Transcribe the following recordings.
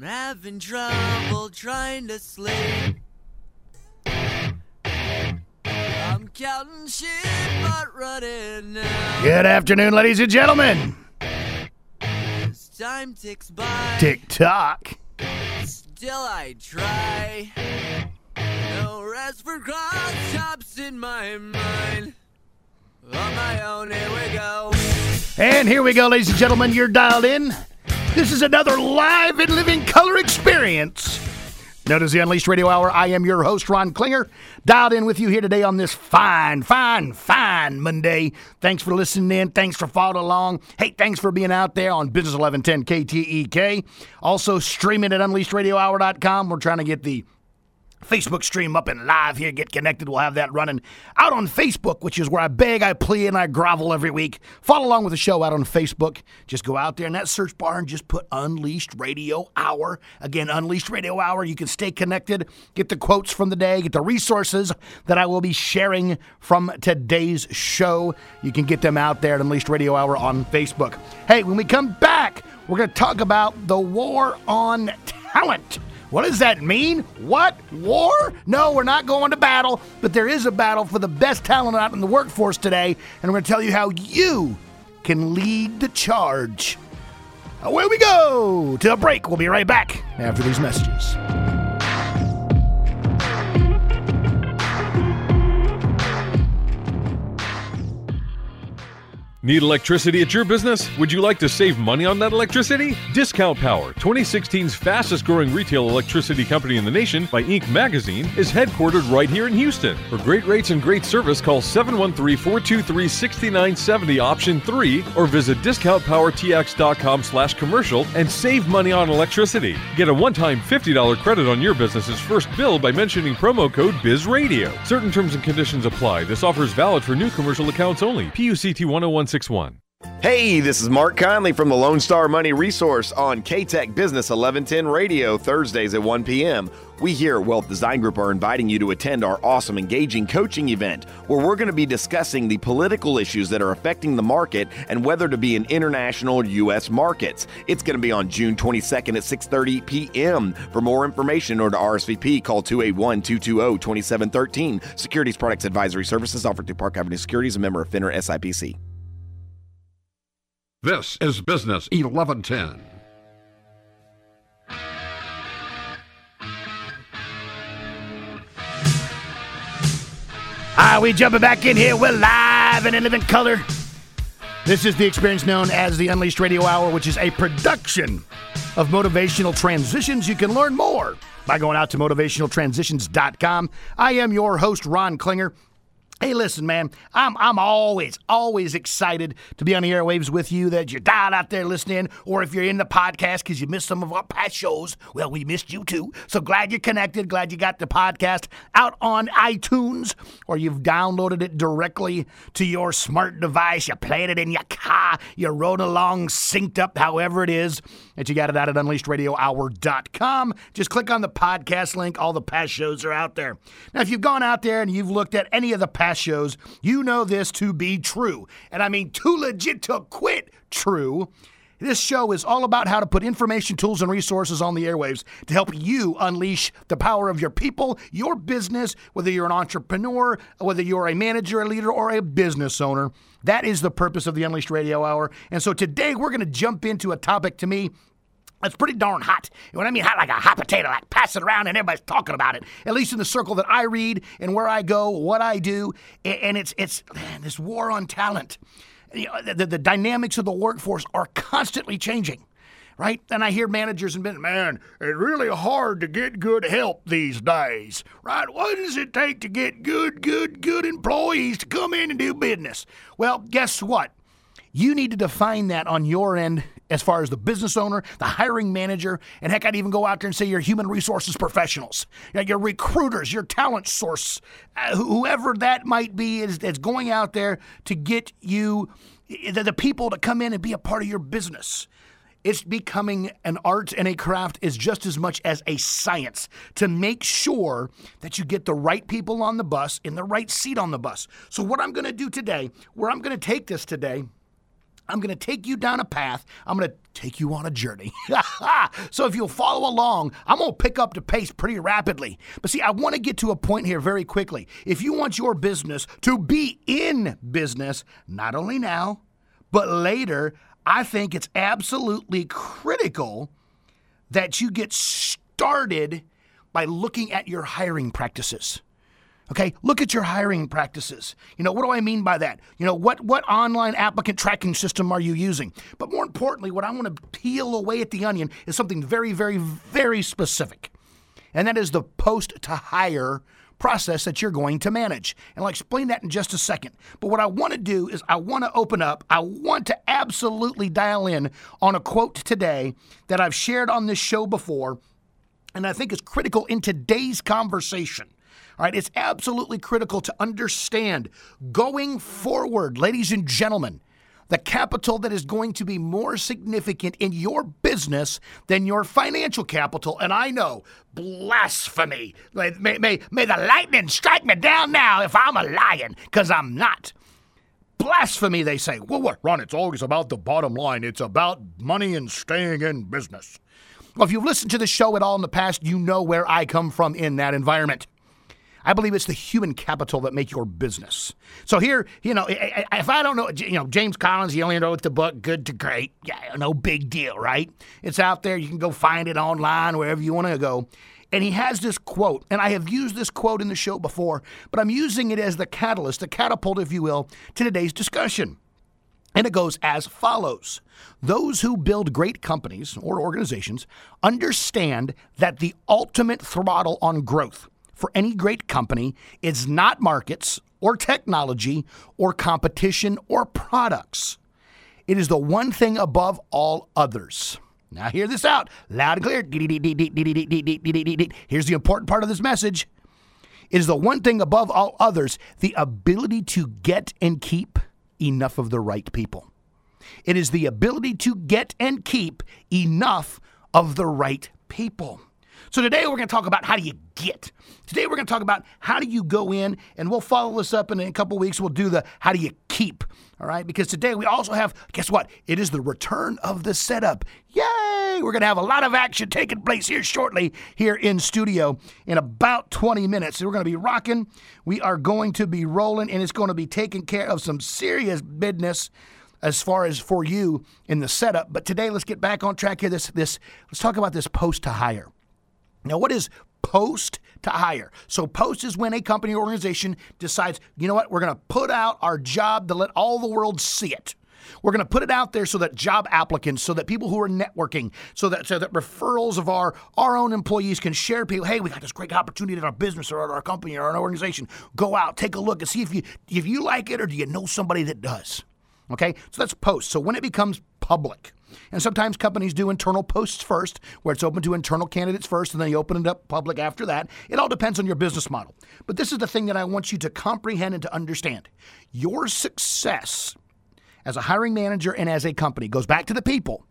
I'm having trouble trying to sleep. I'm counting sheep, but running now. Good afternoon, ladies and gentlemen. As time ticks by, Tick tock. still I try. No rest for cross in my mind. On my own, here we go. And here we go, ladies and gentlemen. You're dialed in. This is another live and living color experience. Known as the Unleashed Radio Hour, I am your host, Ron Klinger. Dialed in with you here today on this fine, fine, fine Monday. Thanks for listening in. Thanks for following along. Hey, thanks for being out there on Business 1110 KTEK. Also, streaming at UnleashedRadioHour.com. We're trying to get the Facebook stream up and live here. Get connected. We'll have that running out on Facebook, which is where I beg, I plead, and I grovel every week. Follow along with the show out on Facebook. Just go out there in that search bar and just put Unleashed Radio Hour. Again, Unleashed Radio Hour. You can stay connected, get the quotes from the day, get the resources that I will be sharing from today's show. You can get them out there at Unleashed Radio Hour on Facebook. Hey, when we come back, we're going to talk about the war on talent. What does that mean? What? War? No, we're not going to battle, but there is a battle for the best talent out in the workforce today, and we're going to tell you how you can lead the charge. Away we go to a break. We'll be right back after these messages. Need electricity at your business? Would you like to save money on that electricity? Discount Power, 2016's fastest growing retail electricity company in the nation by Inc. magazine, is headquartered right here in Houston. For great rates and great service, call 713 423 6970 option 3 or visit discountpowertx.com slash commercial and save money on electricity. Get a one time $50 credit on your business's first bill by mentioning promo code BIZRADIO. Certain terms and conditions apply. This offer is valid for new commercial accounts only. PUCT 10161. Hey, this is Mark Conley from the Lone Star Money Resource on KTEK Business 1110 Radio, Thursdays at 1 p.m. We here at Wealth Design Group are inviting you to attend our awesome engaging coaching event where we're going to be discussing the political issues that are affecting the market and whether to be in international or U.S. markets. It's going to be on June 22nd at 6:30 p.m. For more information or to RSVP, call 281-220-2713. Securities Products Advisory Services offered through Park Avenue Securities, a member of FINRA SIPC. This is Business 1110. Ah, we jumping back in here. We're live and in living color. This is the experience known as the Unleashed Radio Hour, which is a production of motivational transitions. You can learn more by going out to motivationaltransitions.com. I am your host, Ron Klinger. Hey, listen, man, I'm, I'm always, always excited to be on the airwaves with you, that you're dialed out there listening, or if you're in the podcast because you missed some of our past shows, well, we missed you too. So glad you're connected, glad you got the podcast out on iTunes, or you've downloaded it directly to your smart device, you played it in your car, you rode along, synced up, however it is, that you got it out at unleashedradiohour.com. Just click on the podcast link, all the past shows are out there. Now, if you've gone out there and you've looked at any of the past shows, you know this to be true. And I mean, too legit to quit true. This show is all about how to put information, tools, and resources on the airwaves to help you unleash the power of your people, your business, whether you're an entrepreneur, whether you're a manager, a leader, or a business owner. That is the purpose of the Unleashed Radio Hour. And so today we're going to jump into a topic to me it's pretty darn hot. When I mean hot, like a hot potato, like pass it around and everybody's talking about it. At least in the circle that I read and where I go, what I do, and it's it's man, this war on talent. You know, the, the dynamics of the workforce are constantly changing. Right? And I hear managers and men, man, it's really hard to get good help these days. Right? What does it take to get good, good, good employees to come in and do business? Well, guess what? You need to define that on your end as far as the business owner, the hiring manager, and heck, I'd even go out there and say your human resources professionals, your recruiters, your talent source, uh, whoever that might be is that's going out there to get you the, the people to come in and be a part of your business. It's becoming an art and a craft is just as much as a science to make sure that you get the right people on the bus in the right seat on the bus. So, what I'm going to do today, where I'm going to take this today, I'm going to take you down a path. I'm going to take you on a journey. so if you'll follow along, I'm going to pick up the pace pretty rapidly. But see, I want to get to a point here very quickly. If you want your business to be in business, not only now, but later, I think it's absolutely critical that you get started by looking at your hiring practices. Okay, look at your hiring practices. You know, what do I mean by that? You know, what what online applicant tracking system are you using? But more importantly, what I want to peel away at the onion is something very, very, very specific. And that is the post to hire process that you're going to manage. And I'll explain that in just a second. But what I want to do is I want to open up, I want to absolutely dial in on a quote today that I've shared on this show before, and I think is critical in today's conversation. All right, it's absolutely critical to understand going forward, ladies and gentlemen, the capital that is going to be more significant in your business than your financial capital. And I know, blasphemy. May, may, may the lightning strike me down now if I'm a lion, because I'm not. Blasphemy, they say. Well, what, Ron, it's always about the bottom line. It's about money and staying in business. Well, if you've listened to the show at all in the past, you know where I come from in that environment. I believe it's the human capital that make your business. So here, you know, if I don't know, you know, James Collins, he only wrote the book Good to Great. Yeah, no big deal, right? It's out there. You can go find it online, wherever you want to go. And he has this quote, and I have used this quote in the show before, but I'm using it as the catalyst, the catapult, if you will, to today's discussion. And it goes as follows Those who build great companies or organizations understand that the ultimate throttle on growth for any great company is not markets or technology or competition or products. It is the one thing above all others. Now, hear this out loud and clear. Here's the important part of this message. It is the one thing above all others the ability to get and keep enough of the right people. It is the ability to get and keep enough of the right people. So today we're going to talk about how do you get. Today we're going to talk about how do you go in, and we'll follow this up in a couple weeks. We'll do the how do you keep. All right, because today we also have, guess what? It is the return of the setup. Yay! We're going to have a lot of action taking place here shortly, here in studio in about 20 minutes. We're going to be rocking. We are going to be rolling, and it's going to be taking care of some serious business as far as for you in the setup. But today, let's get back on track here. This, this, let's talk about this post to hire. Now, what is post to hire? So, post is when a company or organization decides, you know what, we're going to put out our job to let all the world see it. We're going to put it out there so that job applicants, so that people who are networking, so that so that referrals of our our own employees can share people. Hey, we got this great opportunity at our business or at our company or our organization. Go out, take a look, and see if you if you like it or do you know somebody that does. Okay, so that's post. So when it becomes public, and sometimes companies do internal posts first, where it's open to internal candidates first, and then you open it up public after that. It all depends on your business model. But this is the thing that I want you to comprehend and to understand. Your success as a hiring manager and as a company goes back to the people,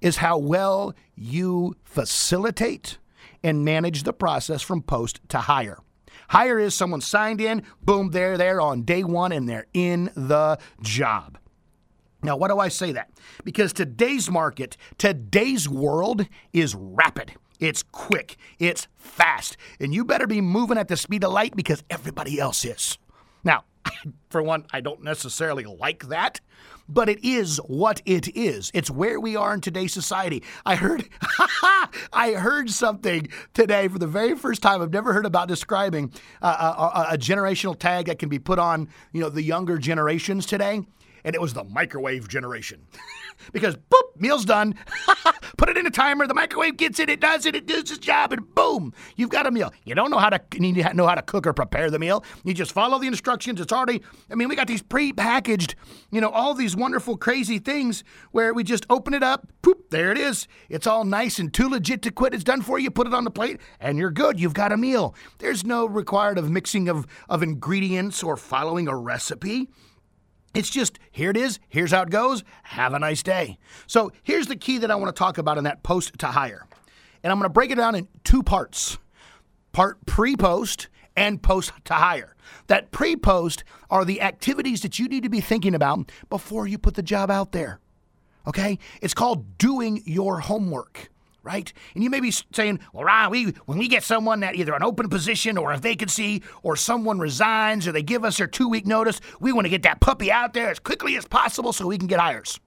is how well you facilitate and manage the process from post to hire. Hire is someone signed in, boom, they're there on day one and they're in the job. Now, why do I say that? Because today's market, today's world is rapid. It's quick, it's fast, and you better be moving at the speed of light because everybody else is. Now, for one, I don't necessarily like that, but it is what it is. It's where we are in today's society. I heard I heard something today for the very first time. I've never heard about describing a, a, a generational tag that can be put on, you know, the younger generations today and it was the microwave generation. because boop, meal's done. Put it in a timer. The microwave gets it. It does it. It does its job, and boom, you've got a meal. You don't know how to you need to know how to cook or prepare the meal. You just follow the instructions. It's already. I mean, we got these pre-packaged, you know, all these wonderful, crazy things where we just open it up. Poop, there it is. It's all nice and too legit to quit. It's done for you. Put it on the plate, and you're good. You've got a meal. There's no required of mixing of of ingredients or following a recipe. It's just here it is, here's how it goes. Have a nice day. So, here's the key that I want to talk about in that post to hire. And I'm going to break it down in two parts part pre post and post to hire. That pre post are the activities that you need to be thinking about before you put the job out there. Okay? It's called doing your homework right? And you may be saying, well, Ryan, we, when we get someone that either an open position or a vacancy or someone resigns or they give us their two week notice, we want to get that puppy out there as quickly as possible so we can get hires.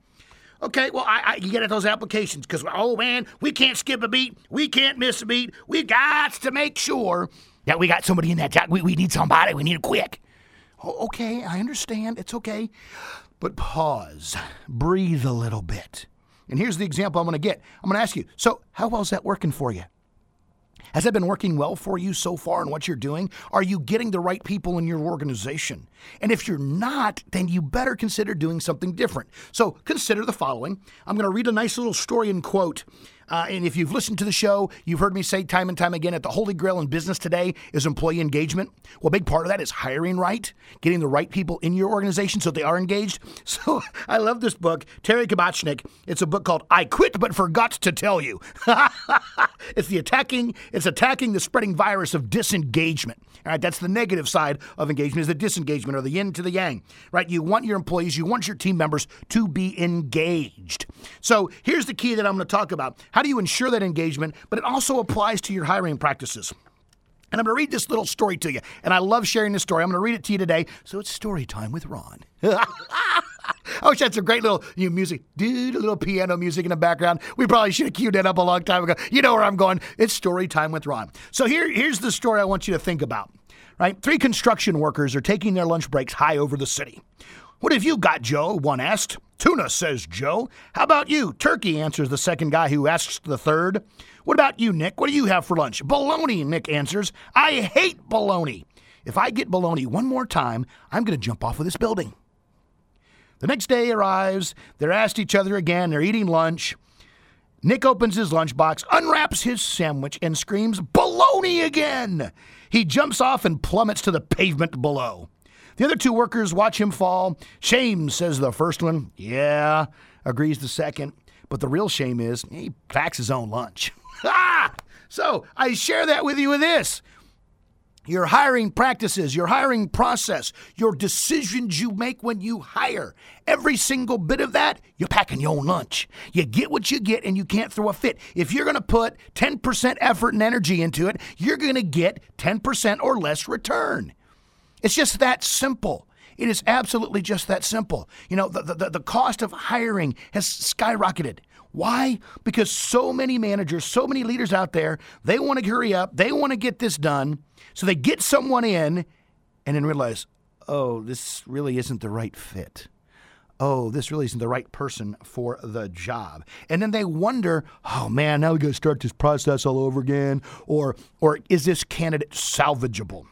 Okay, well, I, I, you get at those applications because, oh man, we can't skip a beat. We can't miss a beat. We got to make sure that we got somebody in that job. We, we need somebody. We need it quick. Oh, okay, I understand. It's okay. But pause, breathe a little bit. And here's the example I'm going to get. I'm going to ask you, so how well is that working for you? Has that been working well for you so far in what you're doing? Are you getting the right people in your organization? And if you're not, then you better consider doing something different. So consider the following. I'm going to read a nice little story and quote uh, and if you've listened to the show, you've heard me say time and time again that the holy grail in business today is employee engagement. Well, a big part of that is hiring right, getting the right people in your organization so they are engaged. So I love this book, Terry Kabachnick. It's a book called I Quit But Forgot to Tell You. it's the attacking, it's attacking the spreading virus of disengagement. All right, that's the negative side of engagement is the disengagement or the yin to the yang. Right? You want your employees, you want your team members to be engaged. So here's the key that I'm going to talk about. How do you ensure that engagement? But it also applies to your hiring practices. And I'm going to read this little story to you. And I love sharing this story. I'm going to read it to you today. So it's story time with Ron. I wish that's a great little you know, music, dude, a little piano music in the background. We probably should have queued that up a long time ago. You know where I'm going. It's story time with Ron. So here, here's the story I want you to think about. Right? Three construction workers are taking their lunch breaks high over the city. What have you got, Joe? One asked. Tuna, says Joe. How about you? Turkey, answers the second guy who asks the third. What about you, Nick? What do you have for lunch? Bologna, Nick answers. I hate bologna. If I get bologna one more time, I'm going to jump off of this building. The next day arrives. They're asked each other again. They're eating lunch. Nick opens his lunchbox, unwraps his sandwich, and screams, Bologna again! He jumps off and plummets to the pavement below. The other two workers watch him fall. Shame, says the first one. Yeah, agrees the second. But the real shame is he packs his own lunch. so I share that with you with this. Your hiring practices, your hiring process, your decisions you make when you hire. Every single bit of that, you're packing your own lunch. You get what you get and you can't throw a fit. If you're going to put 10% effort and energy into it, you're going to get 10% or less return. It's just that simple. It is absolutely just that simple. You know, the, the, the cost of hiring has skyrocketed. Why? Because so many managers, so many leaders out there, they want to hurry up, they want to get this done. So they get someone in and then realize, oh, this really isn't the right fit. Oh, this really isn't the right person for the job. And then they wonder, oh man, now we got to start this process all over again. Or, or is this candidate salvageable?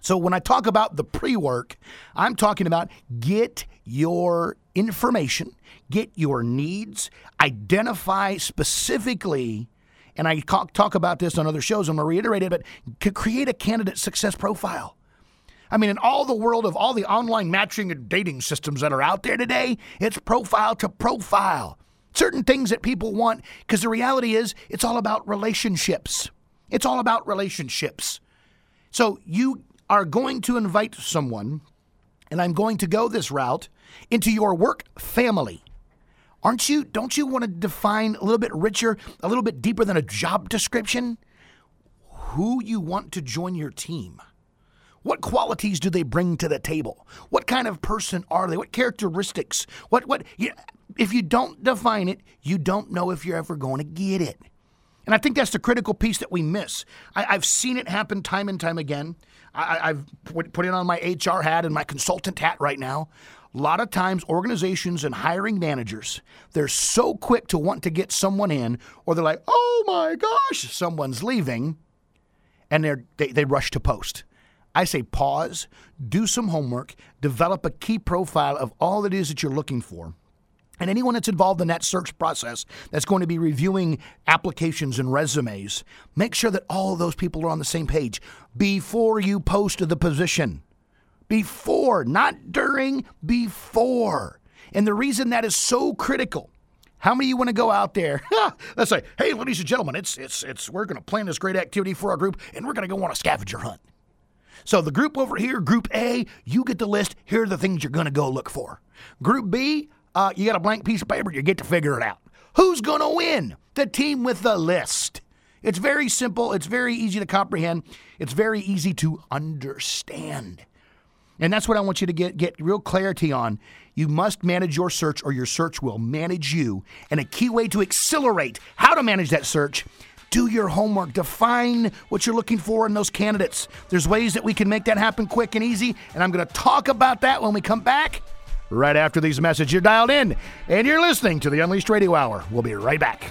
So when I talk about the pre work, I'm talking about get your information, get your needs, identify specifically, and I talk about this on other shows, I'm going to reiterate it, but create a candidate success profile. I mean, in all the world of all the online matching and dating systems that are out there today, it's profile to profile. Certain things that people want, because the reality is, it's all about relationships. It's all about relationships. So you are going to invite someone, and I'm going to go this route, into your work family. Aren't you? Don't you want to define a little bit richer, a little bit deeper than a job description? Who you want to join your team? What qualities do they bring to the table? What kind of person are they? What characteristics? What what? You, if you don't define it, you don't know if you're ever going to get it. And I think that's the critical piece that we miss. I, have seen it happen time and time again. I, have put, put it on my HR hat and my consultant hat right now. A lot of times, organizations and hiring managers, they're so quick to want to get someone in, or they're like, oh my gosh, someone's leaving, and they're, they, they rush to post. I say pause, do some homework, develop a key profile of all it is that you're looking for and anyone that's involved in that search process that's going to be reviewing applications and resumes, make sure that all of those people are on the same page before you post the position. Before, not during, before. And the reason that is so critical. How many of you want to go out there? Let's say, hey, ladies and gentlemen, it's it's it's we're gonna plan this great activity for our group and we're gonna go on a scavenger hunt. So the group over here, Group A, you get the list. Here are the things you're going to go look for. Group B, uh, you got a blank piece of paper. You get to figure it out. Who's going to win? The team with the list. It's very simple. It's very easy to comprehend. It's very easy to understand. And that's what I want you to get get real clarity on. You must manage your search or your search will manage you. And a key way to accelerate how to manage that search, do your homework. Define what you're looking for in those candidates. There's ways that we can make that happen quick and easy, and I'm going to talk about that when we come back right after these messages. You're dialed in and you're listening to the Unleashed Radio Hour. We'll be right back.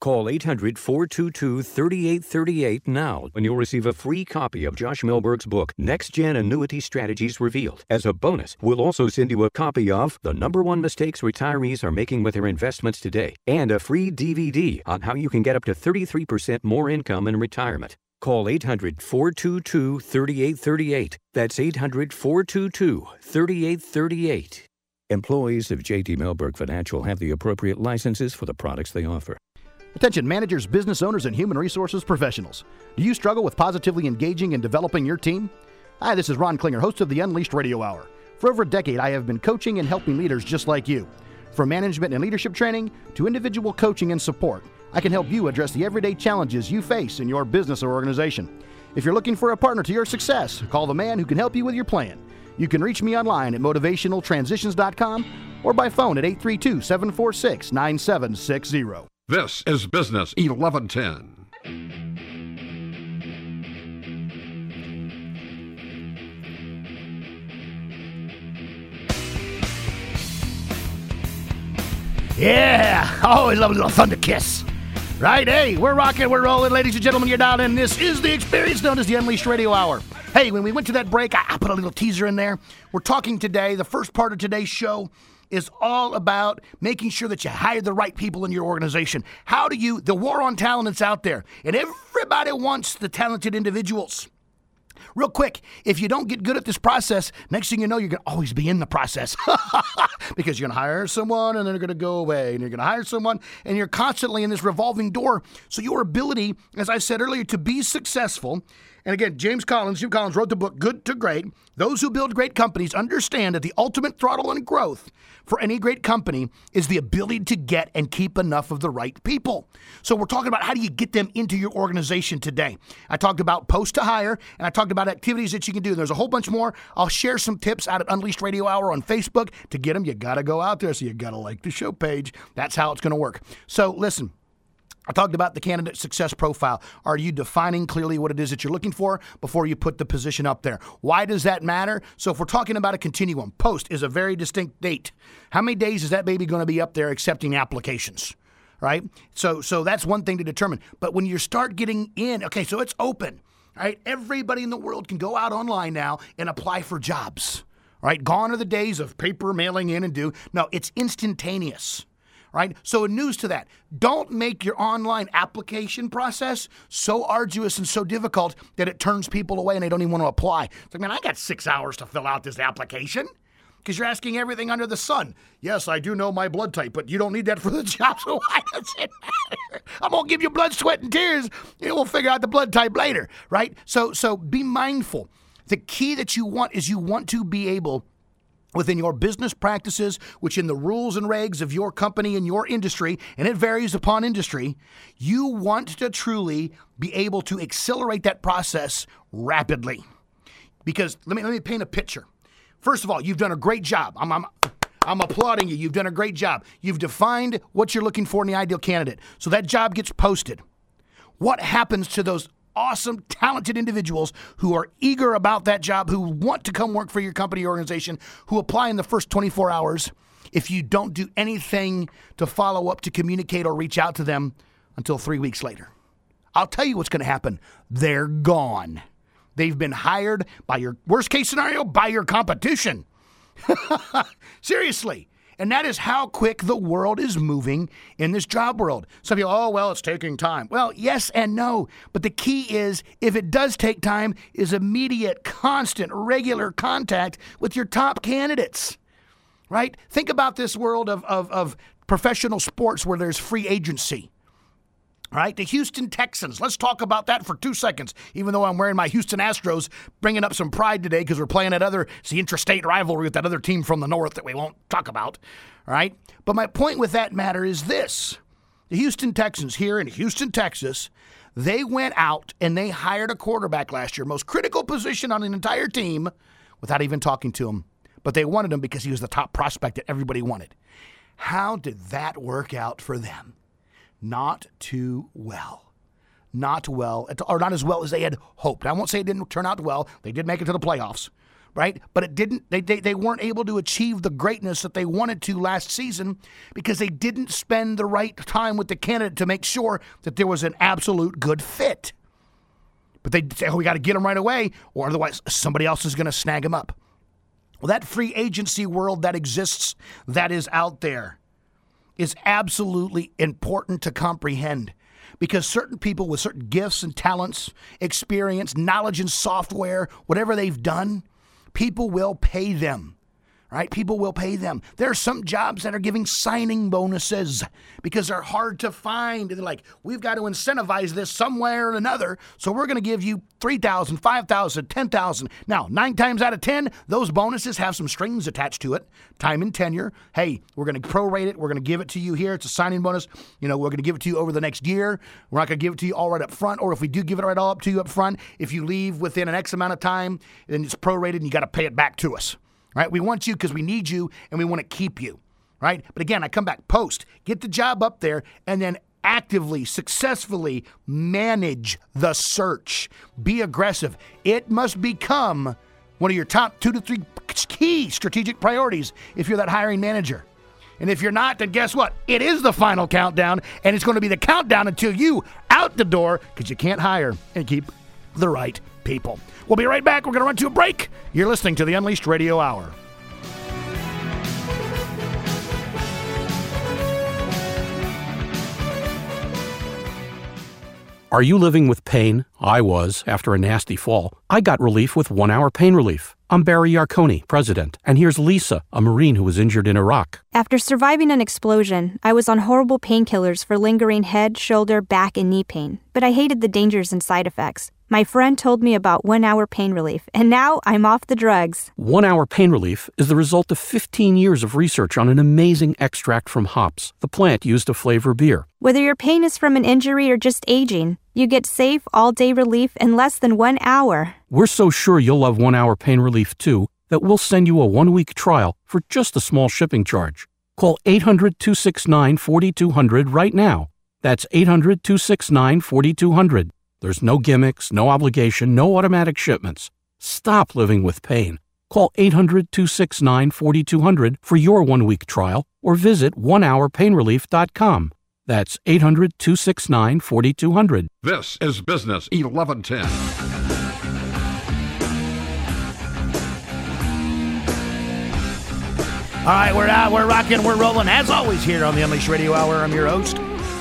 Call 800 422 3838 now and you'll receive a free copy of Josh Mellberg's book, Next Gen Annuity Strategies Revealed. As a bonus, we'll also send you a copy of The Number One Mistakes Retirees Are Making with Their Investments Today and a free DVD on how you can get up to 33% more income in retirement. Call 800 422 3838. That's 800 422 3838. Employees of JD Mellberg Financial have the appropriate licenses for the products they offer. Attention managers, business owners, and human resources professionals. Do you struggle with positively engaging and developing your team? Hi, this is Ron Klinger, host of the Unleashed Radio Hour. For over a decade, I have been coaching and helping leaders just like you. From management and leadership training to individual coaching and support, I can help you address the everyday challenges you face in your business or organization. If you're looking for a partner to your success, call the man who can help you with your plan. You can reach me online at motivationaltransitions.com or by phone at 832 746 9760. This is Business 1110. Yeah, I always love a little thunder kiss. Right? Hey, we're rocking, we're rolling, ladies and gentlemen. You're dialed in. This is the experience known as the Unleashed Radio Hour. Hey, when we went to that break, I, I put a little teaser in there. We're talking today. The first part of today's show is all about making sure that you hire the right people in your organization. How do you, the war on talent is out there, and everybody wants the talented individuals. Real quick, if you don't get good at this process, next thing you know, you're going to always be in the process because you're going to hire someone and then they're going to go away, and you're going to hire someone, and you're constantly in this revolving door. So, your ability, as I said earlier, to be successful and again, James Collins, Jim Collins wrote the book Good to Great. Those who build great companies understand that the ultimate throttle and growth for any great company is the ability to get and keep enough of the right people. So we're talking about how do you get them into your organization today. I talked about post to hire and I talked about activities that you can do. There's a whole bunch more. I'll share some tips out at Unleashed Radio Hour on Facebook. To get them, you got to go out there. So you got to like the show page. That's how it's going to work. So listen, I talked about the candidate success profile. Are you defining clearly what it is that you're looking for before you put the position up there? Why does that matter? So, if we're talking about a continuum, post is a very distinct date. How many days is that baby going to be up there accepting applications? Right? So, so that's one thing to determine. But when you start getting in, okay, so it's open. Right? Everybody in the world can go out online now and apply for jobs. Right? Gone are the days of paper mailing in and do. No, it's instantaneous right? So, news to that don't make your online application process so arduous and so difficult that it turns people away and they don't even want to apply. It's like, man, I got six hours to fill out this application because you're asking everything under the sun. Yes, I do know my blood type, but you don't need that for the job, so why does it matter? I'm gonna give you blood, sweat, and tears. And we'll figure out the blood type later, right? So, so be mindful. The key that you want is you want to be able within your business practices, which in the rules and regs of your company and your industry, and it varies upon industry, you want to truly be able to accelerate that process rapidly. Because let me let me paint a picture. First of all, you've done a great job. I'm, I'm I'm applauding you. You've done a great job. You've defined what you're looking for in the ideal candidate. So that job gets posted. What happens to those awesome, talented individuals who are eager about that job, who want to come work for your company or organization, who apply in the first 24 hours. if you don't do anything to follow up, to communicate, or reach out to them until three weeks later. I'll tell you what's going to happen. They're gone. They've been hired by your worst case scenario, by your competition. Seriously. And that is how quick the world is moving in this job world. Some people, oh, well, it's taking time. Well, yes and no. But the key is, if it does take time, is immediate, constant, regular contact with your top candidates. Right? Think about this world of, of, of professional sports where there's free agency. All right, the Houston Texans. Let's talk about that for two seconds. Even though I'm wearing my Houston Astros, bringing up some pride today because we're playing that other, it's the interstate rivalry with that other team from the north that we won't talk about. All right, but my point with that matter is this: the Houston Texans here in Houston, Texas, they went out and they hired a quarterback last year, most critical position on an entire team, without even talking to him. But they wanted him because he was the top prospect that everybody wanted. How did that work out for them? Not too well. Not well, or not as well as they had hoped. I won't say it didn't turn out well. They did make it to the playoffs, right? But it didn't. They, they, they weren't able to achieve the greatness that they wanted to last season because they didn't spend the right time with the candidate to make sure that there was an absolute good fit. But they say, oh, we got to get him right away, or otherwise somebody else is going to snag him up. Well, that free agency world that exists, that is out there is absolutely important to comprehend because certain people with certain gifts and talents, experience, knowledge and software, whatever they've done, people will pay them right? People will pay them. There are some jobs that are giving signing bonuses because they're hard to find. And they're like, we've got to incentivize this somewhere or another. So we're going to give you 3,000, 5,000, 10,000. Now, nine times out of 10, those bonuses have some strings attached to it. Time and tenure. Hey, we're going to prorate it. We're going to give it to you here. It's a signing bonus. You know, we're going to give it to you over the next year. We're not going to give it to you all right up front. Or if we do give it right all up to you up front, if you leave within an X amount of time, then it's prorated and you got to pay it back to us right? We want you because we need you and we want to keep you, right? But again, I come back post, get the job up there, and then actively, successfully manage the search. Be aggressive. It must become one of your top two to three key strategic priorities if you're that hiring manager. And if you're not, then guess what? It is the final countdown, and it's going to be the countdown until you out the door because you can't hire and keep the right people. We'll be right back. We're going to run to a break. You're listening to the Unleashed Radio Hour. Are you living with pain? I was after a nasty fall. I got relief with one hour pain relief. I'm Barry Yarkoni, president, and here's Lisa, a Marine who was injured in Iraq. After surviving an explosion, I was on horrible painkillers for lingering head, shoulder, back, and knee pain, but I hated the dangers and side effects. My friend told me about one hour pain relief, and now I'm off the drugs. One hour pain relief is the result of 15 years of research on an amazing extract from hops, the plant used to flavor beer. Whether your pain is from an injury or just aging, you get safe all day relief in less than one hour. We're so sure you'll love one hour pain relief too that we'll send you a one week trial for just a small shipping charge. Call 800 269 4200 right now. That's 800 269 4200. There's no gimmicks, no obligation, no automatic shipments. Stop living with pain. Call 800 269 4200 for your one week trial or visit onehourpainrelief.com. That's 800 269 4200. This is Business 1110. All right, we're out, we're rocking, we're rolling. As always, here on the Unleashed Radio Hour, I'm your host,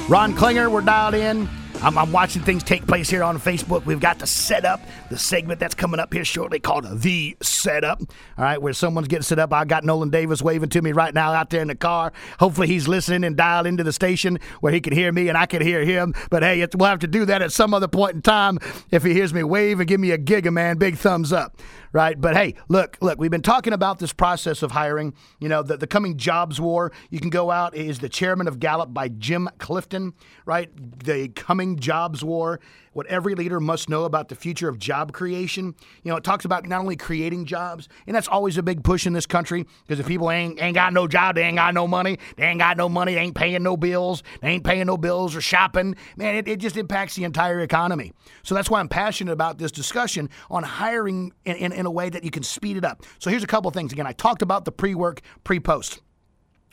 Ron Klinger. We're dialed in. I'm, I'm, watching things take place here on Facebook. We've got the setup, the segment that's coming up here shortly called The Setup. All right, where someone's getting set up. I got Nolan Davis waving to me right now out there in the car. Hopefully he's listening and dialed into the station where he can hear me and I can hear him. But hey, we'll have to do that at some other point in time. If he hears me wave and give me a giga, man, big thumbs up right? But hey, look, look, we've been talking about this process of hiring. You know, the, the coming jobs war. You can go out is the chairman of Gallup by Jim Clifton, right? The coming jobs war what every leader must know about the future of job creation. You know, it talks about not only creating jobs, and that's always a big push in this country because if people ain't, ain't got no job, they ain't got no money, they ain't got no money, they ain't paying no bills, they ain't paying no bills or shopping, man, it, it just impacts the entire economy. So that's why I'm passionate about this discussion on hiring in, in, in a way that you can speed it up. So here's a couple things. Again, I talked about the pre work, pre post.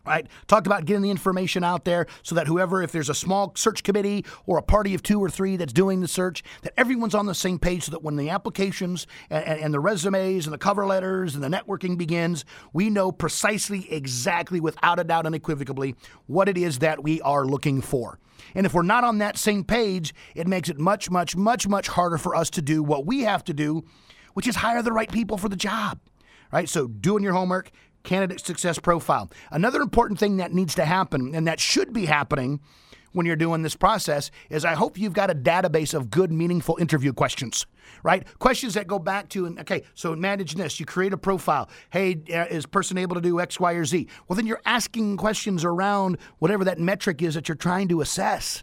Right? Talked about getting the information out there so that whoever, if there's a small search committee or a party of two or three that's doing the search, that everyone's on the same page so that when the applications and, and the resumes and the cover letters and the networking begins, we know precisely, exactly, without a doubt, unequivocally, what it is that we are looking for. And if we're not on that same page, it makes it much, much, much, much harder for us to do what we have to do, which is hire the right people for the job. Right? So doing your homework, candidate success profile. Another important thing that needs to happen and that should be happening when you're doing this process is I hope you've got a database of good, meaningful interview questions, right? Questions that go back to, and okay, so manage this. You create a profile. Hey, uh, is person able to do X, Y, or Z? Well, then you're asking questions around whatever that metric is that you're trying to assess.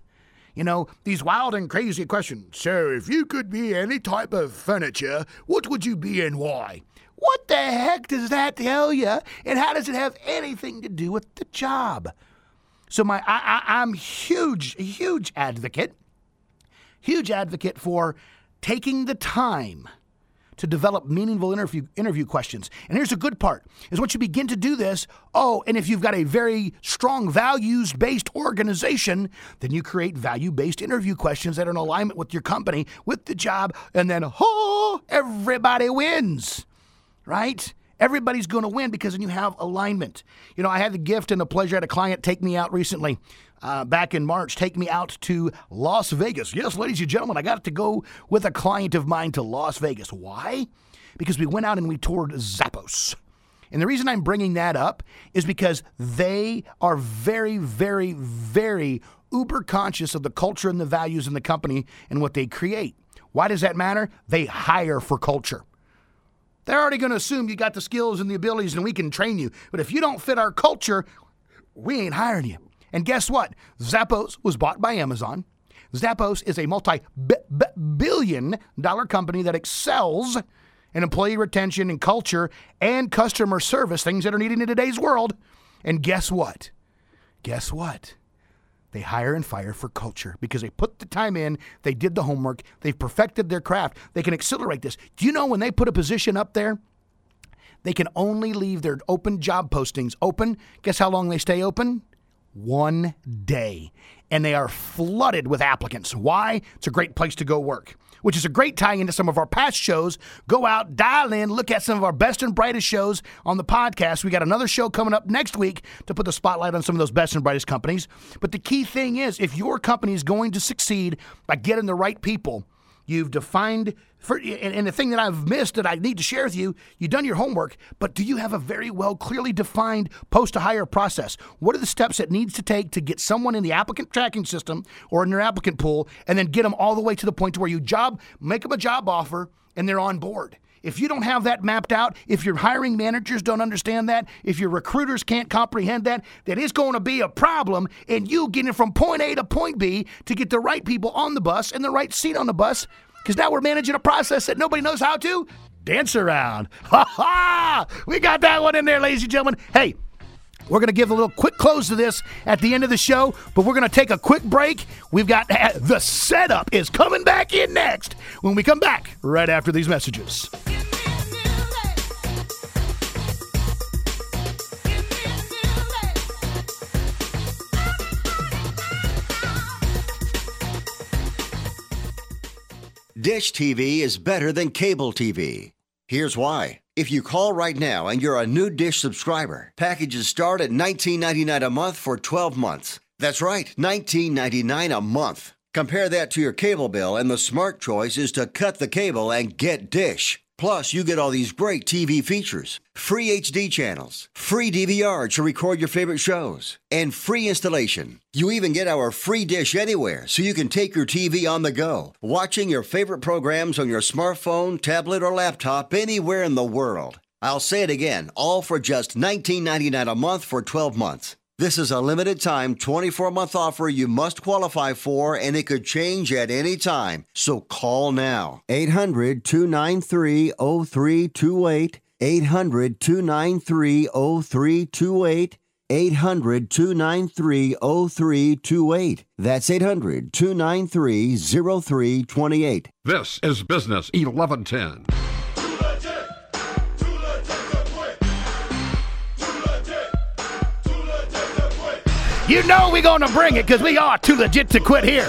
You know, these wild and crazy questions. So, if you could be any type of furniture, what would you be and why? What the heck does that tell you? And how does it have anything to do with the job? So my I, I, I'm huge, huge advocate, huge advocate for taking the time to develop meaningful interview interview questions. And here's the good part is once you begin to do this, oh, and if you've got a very strong values-based organization, then you create value-based interview questions that are in alignment with your company, with the job, and then oh, everybody wins right? Everybody's going to win because then you have alignment. You know, I had the gift and the pleasure. Had a client take me out recently, uh, back in March, take me out to Las Vegas. Yes, ladies and gentlemen, I got to go with a client of mine to Las Vegas. Why? Because we went out and we toured Zappos. And the reason I'm bringing that up is because they are very, very, very uber conscious of the culture and the values in the company and what they create. Why does that matter? They hire for culture. They're already going to assume you got the skills and the abilities and we can train you. But if you don't fit our culture, we ain't hiring you. And guess what? Zappos was bought by Amazon. Zappos is a multi billion dollar company that excels in employee retention and culture and customer service, things that are needed in today's world. And guess what? Guess what? They hire and fire for culture because they put the time in, they did the homework, they've perfected their craft. They can accelerate this. Do you know when they put a position up there? They can only leave their open job postings open. Guess how long they stay open? One day. And they are flooded with applicants. Why? It's a great place to go work which is a great tie into some of our past shows. Go out, dial in, look at some of our best and brightest shows on the podcast. We got another show coming up next week to put the spotlight on some of those best and brightest companies. But the key thing is if your company is going to succeed by getting the right people, You've defined, for, and, the thing that I've missed that I need to share with you, you've done your homework, but do you have a very well, clearly defined post to hire process? What are the steps it needs to take to get someone in the applicant tracking system or in your applicant pool, and then get them all the way to the point to where you job, make them a job offer, and they're on board? If you don't have that mapped out, if your hiring managers don't understand that, if your recruiters can't comprehend that, that is going to be a problem And you getting from point A to point B to get the right people on the bus and the right seat on the bus. Because now we're managing a process that nobody knows how to dance around. Ha ha! We got that one in there, ladies and gentlemen. Hey, we're going to give a little quick close to this at the end of the show, but we're going to take a quick break. We've got uh, the setup is coming back in next when we come back right after these messages. Dish TV is better than cable TV. Here's why. If you call right now and you're a new Dish subscriber, packages start at $19.99 a month for 12 months. That's right, $19.99 a month. Compare that to your cable bill, and the smart choice is to cut the cable and get Dish. Plus, you get all these great TV features free HD channels, free DVR to record your favorite shows, and free installation. You even get our free dish anywhere so you can take your TV on the go, watching your favorite programs on your smartphone, tablet, or laptop anywhere in the world. I'll say it again, all for just $19.99 a month for 12 months. This is a limited time 24 month offer you must qualify for, and it could change at any time. So call now. 800 293 0328. 800 293 0328. 800 293 0328. That's 800 293 0328. This is Business 1110. You know we're going to bring it because we are too legit to quit here.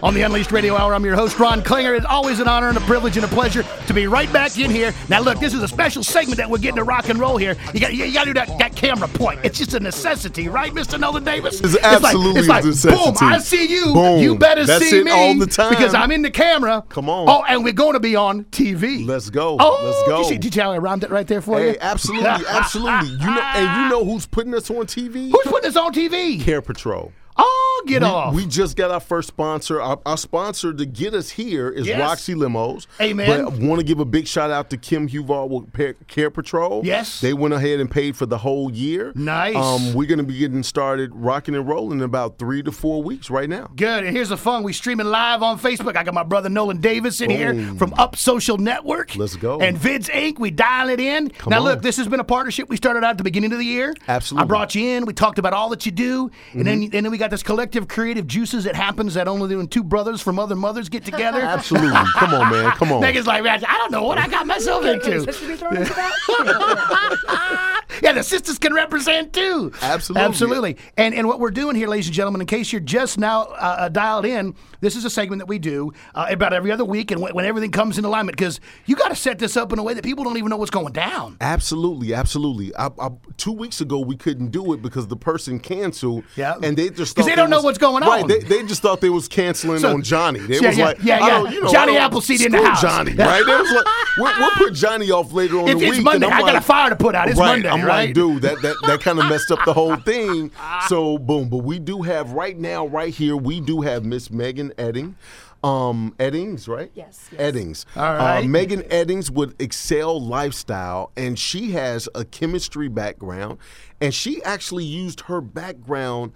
On the Unleashed Radio Hour, I'm your host, Ron Klinger. It's always an honor and a privilege and a pleasure to be right back in here. Now, look, this is a special segment that we're getting to rock and roll here. You got, you got to do that, that camera point. It's just a necessity, right, Mr. Nolan Davis? It's absolutely like, a it's like, necessity. boom, I see you. Boom. You better That's see it me all the time. because I'm in the camera. Come on. Oh, and we're going to be on TV. Let's go. Oh, Let's go. Did you, see, did you how I rhymed it right there for Hey, you? absolutely, absolutely. You know, and you know who's putting us on TV? Who's putting us on TV? Care Patrol. Oh, get we, off. We just got our first sponsor. Our, our sponsor to get us here is Yes. Roxy Limos. Amen. But want to give a big shout out to Kim Huval with Care Patrol. Yes. They went ahead and paid for the whole year. Nice. Um, we're going to be getting started rocking and rolling in about three to four weeks right now. Good. And here's the fun. we're streaming live on Facebook. I got my brother Nolan Davis in here from Up Social Network. Let's go. And Vids Inc. We dial it in. Come now on. look, this has been a partnership we started out at the beginning of the year. Absolutely. Mm-hmm. I brought you in. We talked about all that you do, and then and then we got this collective creative juices that happens that only when two brothers from other mothers get together. Absolutely. Come on, man. Come on. Niggas like, "Man, I don't know what I got myself into. yeah, the sisters can represent too. Absolutely. Absolutely. And and what we're doing here, ladies and gentlemen, in case you're just now uh, uh, dialed in, this is a segment that we do uh, about every other week, and when, when everything comes in alignment, because you got to set this up in a way that people don't even know what's going down. Absolutely, absolutely. I, I, two weeks ago, we couldn't do it because the person canceled. Yeah. and they just 'Cause they don't know was- what's going Right, on. they, they just thought they was canceling So- on Johnny. They Yeah, was yeah, like, yeah, I yeah. don't- you know, Johnny I don't- Appleseed in the house. Johnny, right? They was like, we'll, we'll put Johnny off later on If the it's week. Monday, and I'm I got a fire to put out. It's right, Monday, I'm right? like, dude, that that, that kind of messed up the whole thing. So boom, but we do have right now, right here, we do have Miss Megan Edding. Um, Eddings, right? Yes, yes. Eddings. All right. Uh, Megan Eddings with Accel Lifestyle, and she has a chemistry background, and she actually used her background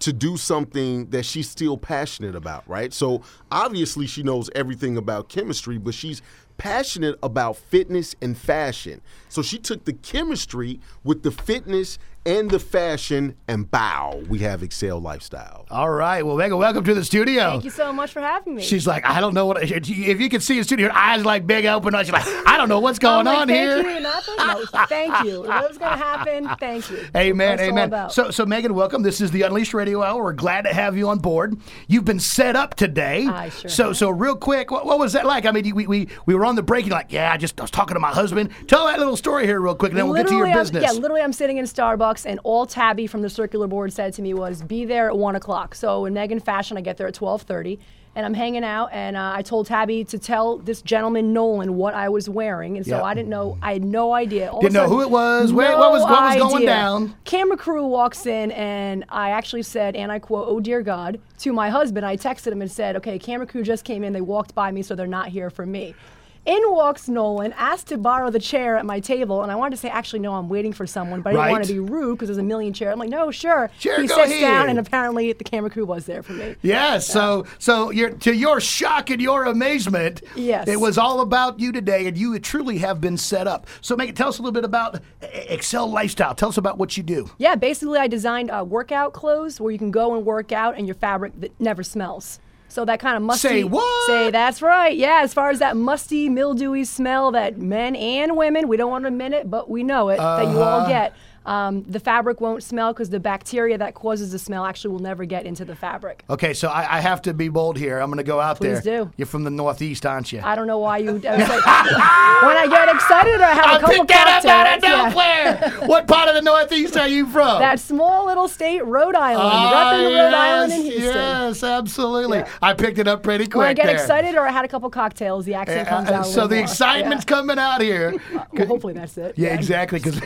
to do something that she's still passionate about, right? So obviously she knows everything about chemistry, but she's passionate about fitness and fashion. So she took the chemistry with the fitness and the fashion, and bow, we have Accel Lifestyle. All right. Well, Megan, welcome to the studio. Thank you so much for having me. She's like, I don't know what. If you can see in studio, her eyes like big open. She's like, I don't know what's going I'm like, on thank here. You, nothing? No, thank you. What was going to happen? Thank you. Amen, That's amen. So, so Megan, welcome. This is the Unleashed Radio Hour. We're glad to have you on board. You've been set up today. I sure So, have. so real quick, what, what was that like? I mean, we, we we were on the break. You're like, yeah, I just I was talking to my husband. Tell that little story here real quick, and then we'll get to your I'm- business. yeah, literally, I'm sitting in Starbucks, and all Tabby from the circular board said to me was, "Be there at one o'clock." So in Megan fashion, I get there at 12:30, and I'm hanging out, and uh, I told Tabby to tell this gentleman Nolan what I was wearing, and so Yeah. I didn't know. I had no idea. All Didn't know who it was, where- what was- what was going down. Camera crew walks in, and I actually said, and I quote, "Oh dear God," to my husband. I texted him and said, "Okay, camera crew just came in. They walked by me, so they're not here for me." In walks Nolan, asked to borrow the chair at my table, and I wanted to say, actually, no, I'm waiting for someone, but I didn't want to be rude because there's a million chairs. I'm like, no, sure. Sure, he go sits down, and apparently the camera crew was there for me. Yes. So, so your to your shock and your amazement, Yes. it was all about you today, and you truly have been set up. So, Megan, tell us a little bit about uh, Accel Lifestyle. Tell us about what you do. Yeah, basically, I designed uh, workout clothes where you can go and work out, and your fabric that never smells. So that kind of musty. Say what? Say that's right. Yeah, as far as that musty, mildewy smell that men and women, we don't want to admit it, but we know it that you Uh-huh. all get. Um, the fabric won't smell because the bacteria that causes the smell actually will never get into the fabric. Okay, so I, I have to be bold here. I'm going to go out Please there. do. You're from the Northeast, aren't you? I don't know why you. I was like, when I get excited, I have a I couple picked that up out of cocktails. Yeah. what part of the Northeast are you from? That small little state, Rhode Island, Ah, repping Rhode Island and Houston. Yes, absolutely. Yeah. I picked it up pretty quick. When I get there. excited or I had a couple cocktails, the accent comes Uh, out. so the more. excitement's coming out here. Well, hopefully that's it. Yeah, exactly. Because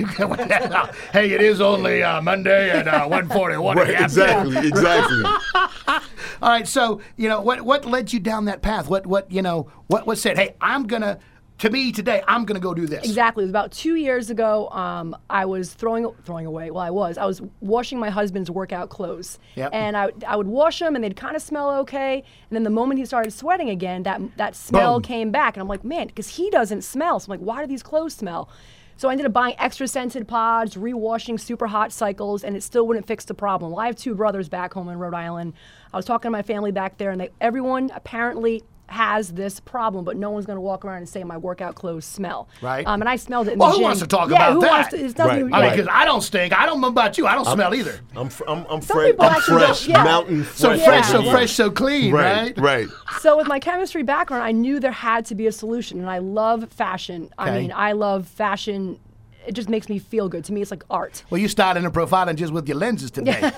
hey, it is only uh, Monday at uh, 141. Right, exactly, exactly. All right. So you know what? What led you down that path? What? What? You know? What? What said? Hey, I'm gonna. To me today, I'm gonna go do this. Exactly. It was about two years ago. Um, I was throwing throwing away. Well, I was. I was washing my husband's workout clothes, Yep. and I, I would wash them, and they'd kind of smell okay. And then the moment he started sweating again, that that smell Boom. came back, and I'm like, man, because he doesn't smell. So I'm like, why do these clothes smell? So I ended up buying extra scented pods, rewashing super hot cycles, and it still wouldn't fix the problem. Well, I have two brothers back home in Rhode Island. I was talking to my family back there, and they, everyone apparently has this problem, but no one's going to walk around and say my workout clothes smell. Right. Um, and I smelled it in Well, the who gym. wants to talk yeah, about who that? Wants to, it's nothing Right. even- I mean, because I don't stink. I don't know about you. I don't smell either. I'm fr- I'm, I'm, Some fresh. I'm actually don't- fresh. yeah. Mountain So fresh. fresh, so fresh, so clean, right? Right, right. So with my chemistry background, I knew there had to be a solution, and I love fashion. Okay. I mean, I love fashion. It just makes me feel good. To me, it's like art. Well, you started in a profiling just with your lenses today. and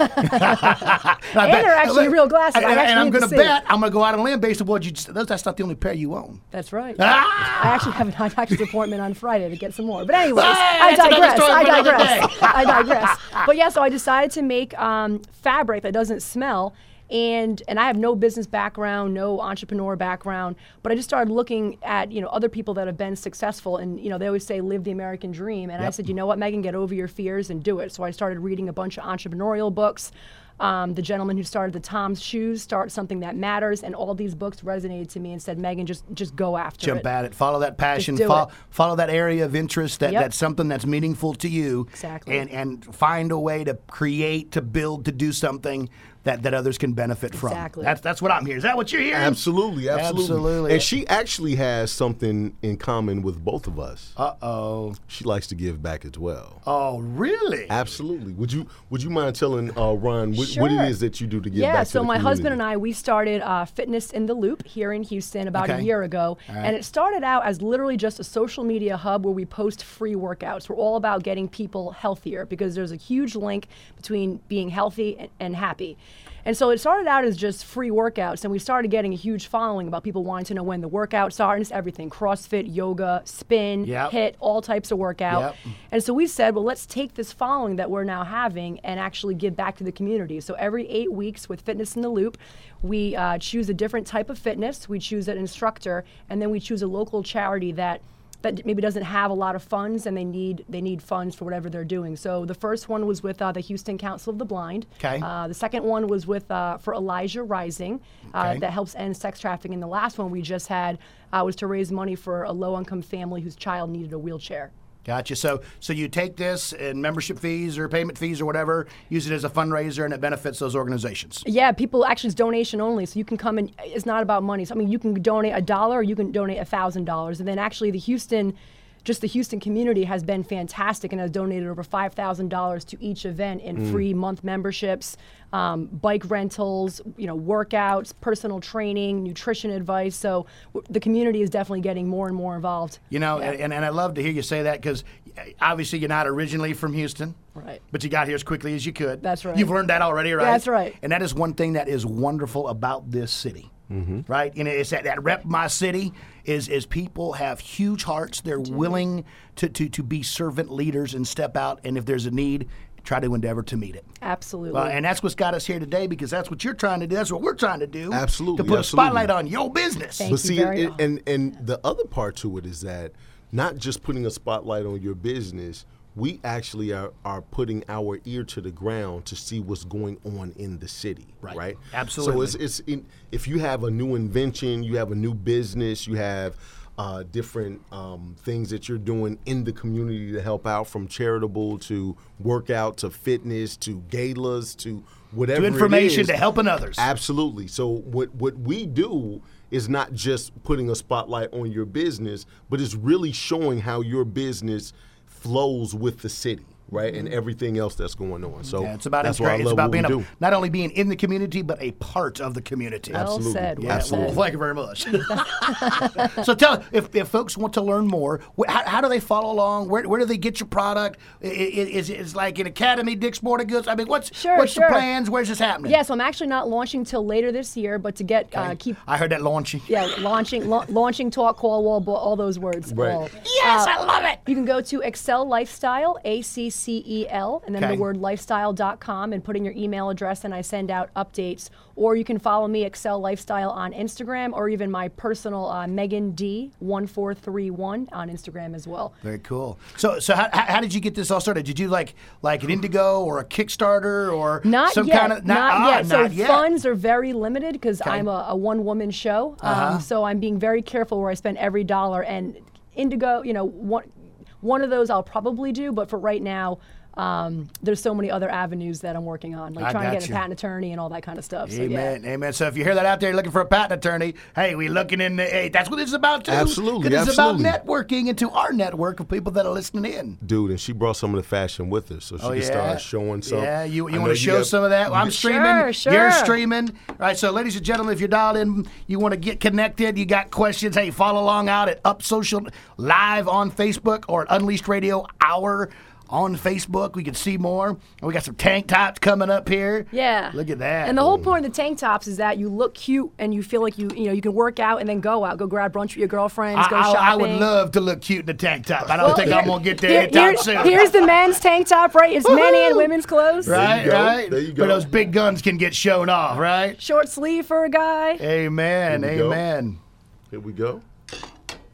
And they're actually real glasses. I And, actually and I'm going to bet, I'm going to go out on a limb based on what you just, that's not the only pair you own. That's right. Ah! I actually have an eye doctor's appointment on Friday to get some more. But anyways, Hey, I that's another digress. I digress. I digress. But yeah, so I decided to make um, fabric that doesn't smell. And and I have no business background, no entrepreneur background, but I just started looking at you know other people that have been successful, and you know they always say live the American dream, and I said you know what Megan, get over your fears and do it. So I started reading a bunch of entrepreneurial books. Um, the gentleman who started the Tom's Shoes, Start Something That Matters, and all these books resonated to me and said, Megan, just just go after Jump it. Jump at it. Follow that passion. Follow, follow that area of interest. That Yep. that's something that's meaningful to you. Exactly. And and find a way to create, to build, to do something that, that others can benefit from. Exactly. That's that's what I'm hearing. Is that what you're hearing? Absolutely, absolutely, Absolutely. And she actually has something in common with both of us. Uh oh. She likes to give back as well. Oh really? Absolutely. Would you Would you mind telling uh, Ron what, what it is that you do to give yeah, back to so the my husband and? I, we started uh, Fitness in the Loop here in Houston about Okay. a year ago. All right. And it started out as literally just a social media hub where we post free workouts. We're all about getting people healthier because there's a huge link between being healthy and, and happy. And so it started out as just free workouts, and we started getting a huge following about people wanting to know when the workouts are, and it's everything CrossFit, yoga, spin, Yep. HIIT, all types of workout. Yep. And so we said, well, let's take this following that we're now having and actually give back to the community. So every eight weeks with Fitness in the Loop, we uh, choose a different type of fitness, we choose an instructor, and then we choose a local charity that that maybe doesn't have a lot of funds and they need they need funds for whatever they're doing. So the first one was with uh, the Houston Council of the Blind. 'Kay. Uh, the second one was with uh, for Elijah Rising uh, Okay. that helps end sex trafficking. And the last one we just had uh, was to raise money for a low income family whose child needed a wheelchair. Gotcha. So so you take this and membership fees or payment fees or whatever, use it as a fundraiser, and it benefits those organizations. Yeah, people actually it's donation only, so you can come and it's not about money. So I mean, you can donate a dollar, or you can donate a thousand dollars, and then actually the Houston, just the Houston community has been fantastic and has donated over five thousand dollars to each event in free month memberships, um, bike rentals, you know, workouts, personal training, nutrition advice. So w- the community is definitely getting more and more involved. You know, Yeah. and, and I love to hear you say that because obviously you're not originally from Houston. Right. But you got here as quickly as you could. That's right. You've learned that already, right? That's right. And that is one thing that is wonderful about this city. Mm-hmm. Right? And it's that, that rep my city is is people have huge hearts. They're willing to, to, to be servant leaders and step out and if there's a need, try to endeavor to meet it. Absolutely. Uh, and that's what's got us here today because that's what you're trying to do. That's what we're trying to do. Absolutely, To put absolutely. a spotlight on your business. Thank but you see, very and, much. and and the other part to it is that not just putting a spotlight on your business, we actually are, are putting our ear to the ground to see what's going on in the city, Right. right? Absolutely. So it's it's in, if you have a new invention, you have a new business, you have uh, different um, things that you're doing in the community to help out, from charitable to workout to fitness to galas to whatever To information is. to helping others. Absolutely. So what what we do is not just putting a spotlight on your business, but it's really showing how your business flows with the city, right, and everything else that's going on. So Mm-hmm. Yeah, it's about that's why I integration. It's about what being we a, do. not only being in the community, but a part of the community. well absolutely. said. Well Yeah, Absolutely. well, thank you very much. so tell if, if folks want to learn more, wh- how, how do they follow along? Where, where do they get your product? I- i- Is it is like an Academy, Dick's Sporting Goods? I mean, what's Sure, what's sure. the plans? Where's this happening? Yeah, so I'm actually not launching till later this year, but to get uh, keep I heard that launching. yeah, launching, la- launching, talk, call, wall, all those words. Right. all. Yes, I love it. You can go to Accel Lifestyle, A C E L, and then Okay. the word lifestyle.com and put in your email address, and I send out updates. Or you can follow me, Accel Lifestyle, on Instagram, or even my personal uh, Megan D1431 on Instagram as well. Very cool. So, so how, how did you get this all started? Did you like like an Indigo or a Kickstarter or Not some yet. kind of not, ah, yet. So not yet. funds are very limited because Okay. I'm a, a one-woman show. Uh-huh. Um, so I'm being very careful where I spend every dollar. And Indigo, you know, one one of those I'll probably do, but for right now, um, there's so many other avenues that I'm working on, like I trying to get you. a patent attorney and all that kind of stuff. So, yeah. Amen, amen. So if you hear that out there, you're looking for a patent attorney, hey, we looking in the. Hey, that's what this is about too. Absolutely, 'Cause It's about networking into our network of people that are listening in. Dude, and she brought some of the fashion with her, so she Oh, can yeah. start showing some. Yeah, you, you want to show got- some of that? Well, I'm streaming. Sure, You're streaming. All right, so ladies and gentlemen, if you're dialed in, you want to get connected, you got questions, hey, follow along out at Up Social Live on Facebook or at Unleashed Radio Hour on Facebook. We can see more. And we got some tank tops coming up here. Yeah. Look at that. And the whole point of the tank tops is that you look cute and you feel like you you know you can work out and then go out, go grab brunch with your girlfriends, I, go I- shopping. I would love to look cute in a tank top. I don't Well, think here- I'm gonna get there here- anytime here- soon. Here's the men's tank top, right? It's men and women's clothes. right, go. right. There you Where go. those big guns can get shown off, right? Short sleeve for a guy. Amen. Here we go. Amen. Here we go.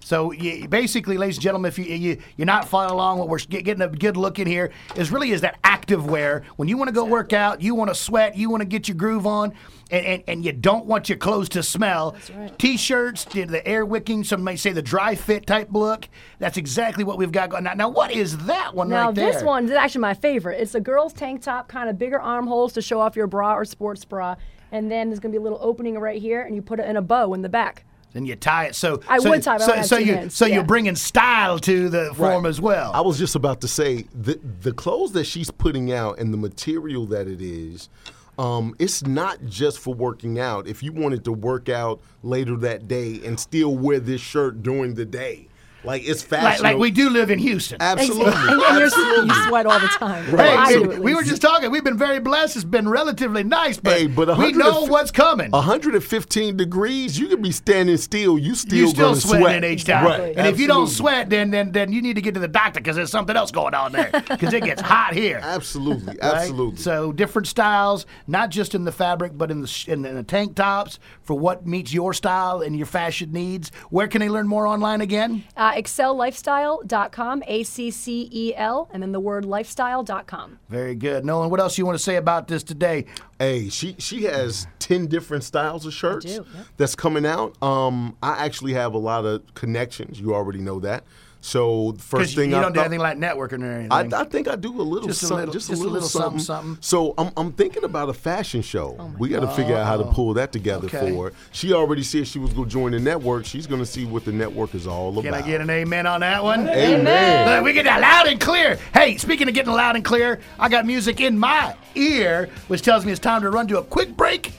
So you, basically, ladies and gentlemen, if you, you you're not following along, what we're get- getting a good look in here is really is that active wear. When you want to go work out, you want to sweat, you want to get your groove on, and, and, and you don't want your clothes to smell. T-shirts, the, the air wicking, some may say the dry fit type look. That's exactly what we've got going. Now, now what is that one Now right there? Now this one is actually my favorite. It's a girl's tank top, kind of bigger armholes to show off your bra or sports bra, and then there's gonna be a little opening right here, and you put it in a bow in the back. Then you tie it. So I so, would tie it, So, so you hands. so Yeah. you're bringing style to the form Right. as well. I was just about to say the the clothes that she's putting out and the material that it is. Um, it's not just for working out. If you wanted to work out later that day and still wear this shirt during the day, like it's like, fashionable. like we do live in Houston. Absolutely, and, and you're, absolutely. you sweat all the time. Hey, Well, I we- do we were just talking. We've been very blessed. It's been relatively nice, but, Hey, but we know what's coming. 115 degrees, you could be standing still. You still you still sweating sweat. in each time. Right. And if you don't sweat, then then then you need to get to the doctor because there's something else going on there because it gets hot here. absolutely, right? absolutely. So different styles, not just in the fabric, but in the in the, in the tank tops for what meets your style and your fashion needs. Where can they learn more online again? Uh, AccelLifestyle.com, A C C E L, and then the word lifestyle.com. Very good, Nolan. What else you want to say about this today? Hey, she she has ten different styles of shirts do, yeah. that's coming out. Um, I actually have a lot of connections. You already know that. So the Because first you thing don't I do anything like networking or anything. I, I think I do a little Just a something, little- just, just a little, something, something, something. So I'm, I'm thinking about a fashion show. Oh we got to figure out how to pull that together Oh, okay. for her. She already said she was going to join the network. She's going to see what the network is all about. Can. I get an amen on that one? Amen. Look, we get that loud and clear. Hey, speaking of getting loud and clear, I got music in my ear, which tells me it's time to run to a quick break.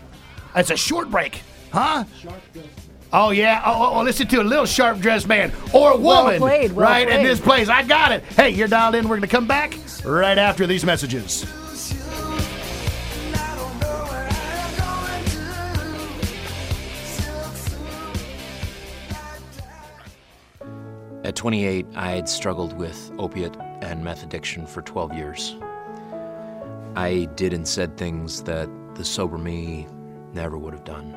It's a short break, huh? Oh yeah. Oh, oh, oh, listen to a little sharp dressed man or woman, played, well right? In this place, I got it. Hey, you're dialed in. We're gonna come back right after these messages. At 28, I had struggled with opiate and meth addiction for 12 years. I did and said things that the sober me never would have done.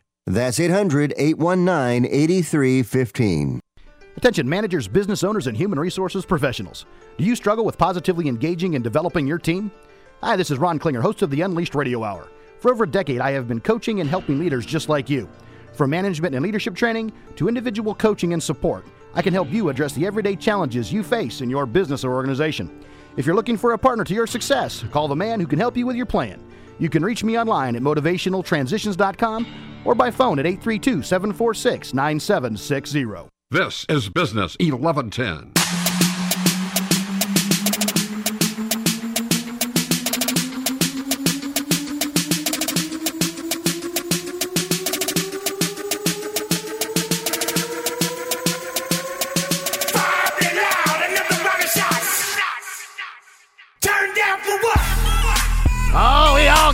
That's 800 819 8315. Attention managers, business owners, and human resources professionals. Do you struggle with positively engaging and developing your team? Hi, this is Ron Klinger, host of the Unleashed Radio Hour. For over a decade, I have been coaching and helping leaders just like you. From management and leadership training to individual coaching and support, I can help you address the everyday challenges you face in your business or organization. If you're looking for a partner to your success, call the man who can help you with your plan. You can reach me online at motivationaltransitions.com or by phone at 832 746 9760. This is Business 1110.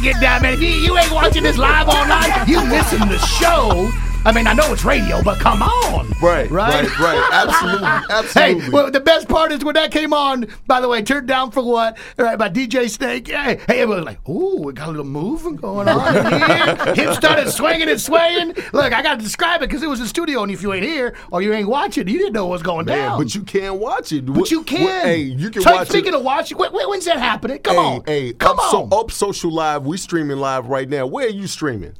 Get down, man. If you, you ain't watching this live all night, you missing the show. I mean, I know it's radio, but come on. Right, Right? right, right. Absolutely, absolutely. Hey, well, the best part is when that came on, by the way, Turned Down for What, all right, by DJ Snake. Hey, hey it was like, ooh, we got a little moving going on here. Hips started swinging and swaying. Look, I got to describe it because it was in studio, and if you ain't here or you ain't watching, you didn't know what was going Man, down. but you can't watch it. But you can. hey, you can So, watch Speaking it. of watching, when, when's that happening? Come hey, on. Hey, Come up, on. So, up Social Live, we streaming live right now. Where are you streaming?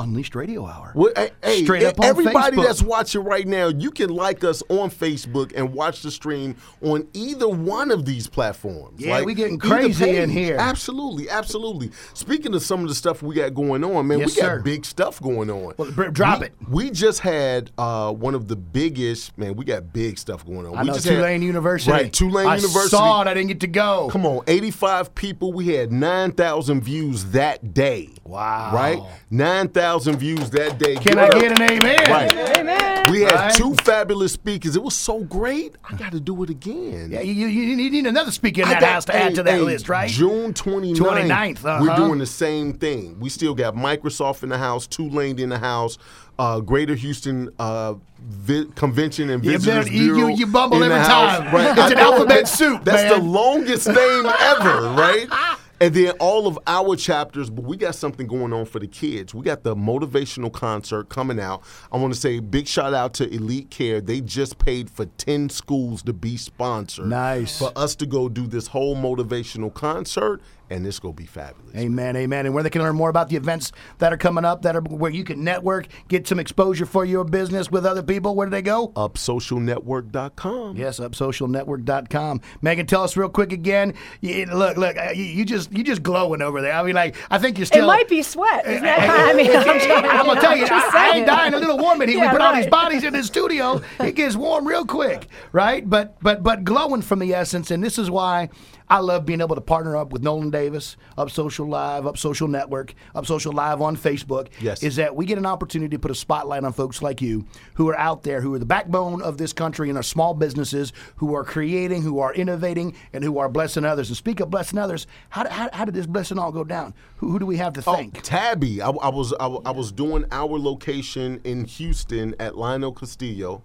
Unleashed Radio Hour. Well, hey, hey, Straight up on everybody Facebook. that's watching right now, you can like us on Facebook and watch the stream on either one of these platforms. Yeah, Like, we getting crazy in here. Absolutely, absolutely. Speaking of some of the stuff we got going on, man, Yes, we got sir. big stuff going on. Well, br- drop We- it. We just had uh, one of the biggest, man. We got big stuff going on. I we know just had- Tulane University. right? Tulane I University. I saw it. I didn't get to go. Come on, 85 people. We had 9,000 views that day. Wow. Right? 9,000 views that day. Can Give I up. get an amen? Right. Amen. We had Right. two fabulous speakers. It was so great. I got to do it again. Yeah, you, you, you need another speaker in I that got- house to hey, add to that hey, list, right? June 29th. 29th, We're uh-huh. doing the same thing. We still got Microsoft in the house, Tulane in the house, uh, Greater Houston uh, vi- Convention and Visitors better- you- Bureau. you- you bumble in the every house. time. Right. It's I an alphabet that- soup, That's the longest name ever, right? And then all of our chapters, but we got something going on for the kids. We got the motivational concert coming out. I want to say big shout out to Elite Care. They just paid for 10 schools to be sponsored. Nice. For us to go do this whole motivational concert, and it's going to be fabulous. Amen, amen. And where they can learn more about the events that are coming up, that are where you can network, get some exposure for your business with other people, where do they go? Upsocialnetwork.com. Yes, upsocialnetwork.com. Megan, tell us real quick again. You, look, look, you, you just you just glowing over there. I mean, like I think you're still. it might be sweat. Isn't that kind of, I mean, I'm, trying, I'm gonna tell you, just I, I ain't dying a little warm in here. Yeah, we put all these bodies in the studio. It gets warm real quick, right? But but but glowing from the essence, and this is why I love being able to partner up with Nolan Davis, Up Social Live, Up Social Network, Up Social Live on Facebook. Yes. is that we get an opportunity to put a spotlight on folks like you who are out there, who are the backbone of this country and our small businesses, who are creating, who are innovating, and who are blessing others. And speak of blessing others, how, how, how did this blessing all go down? Who, who do we have to oh, thank? Oh, Tabby. I, I was I, I was doing our location in Houston at Leonel Castillo.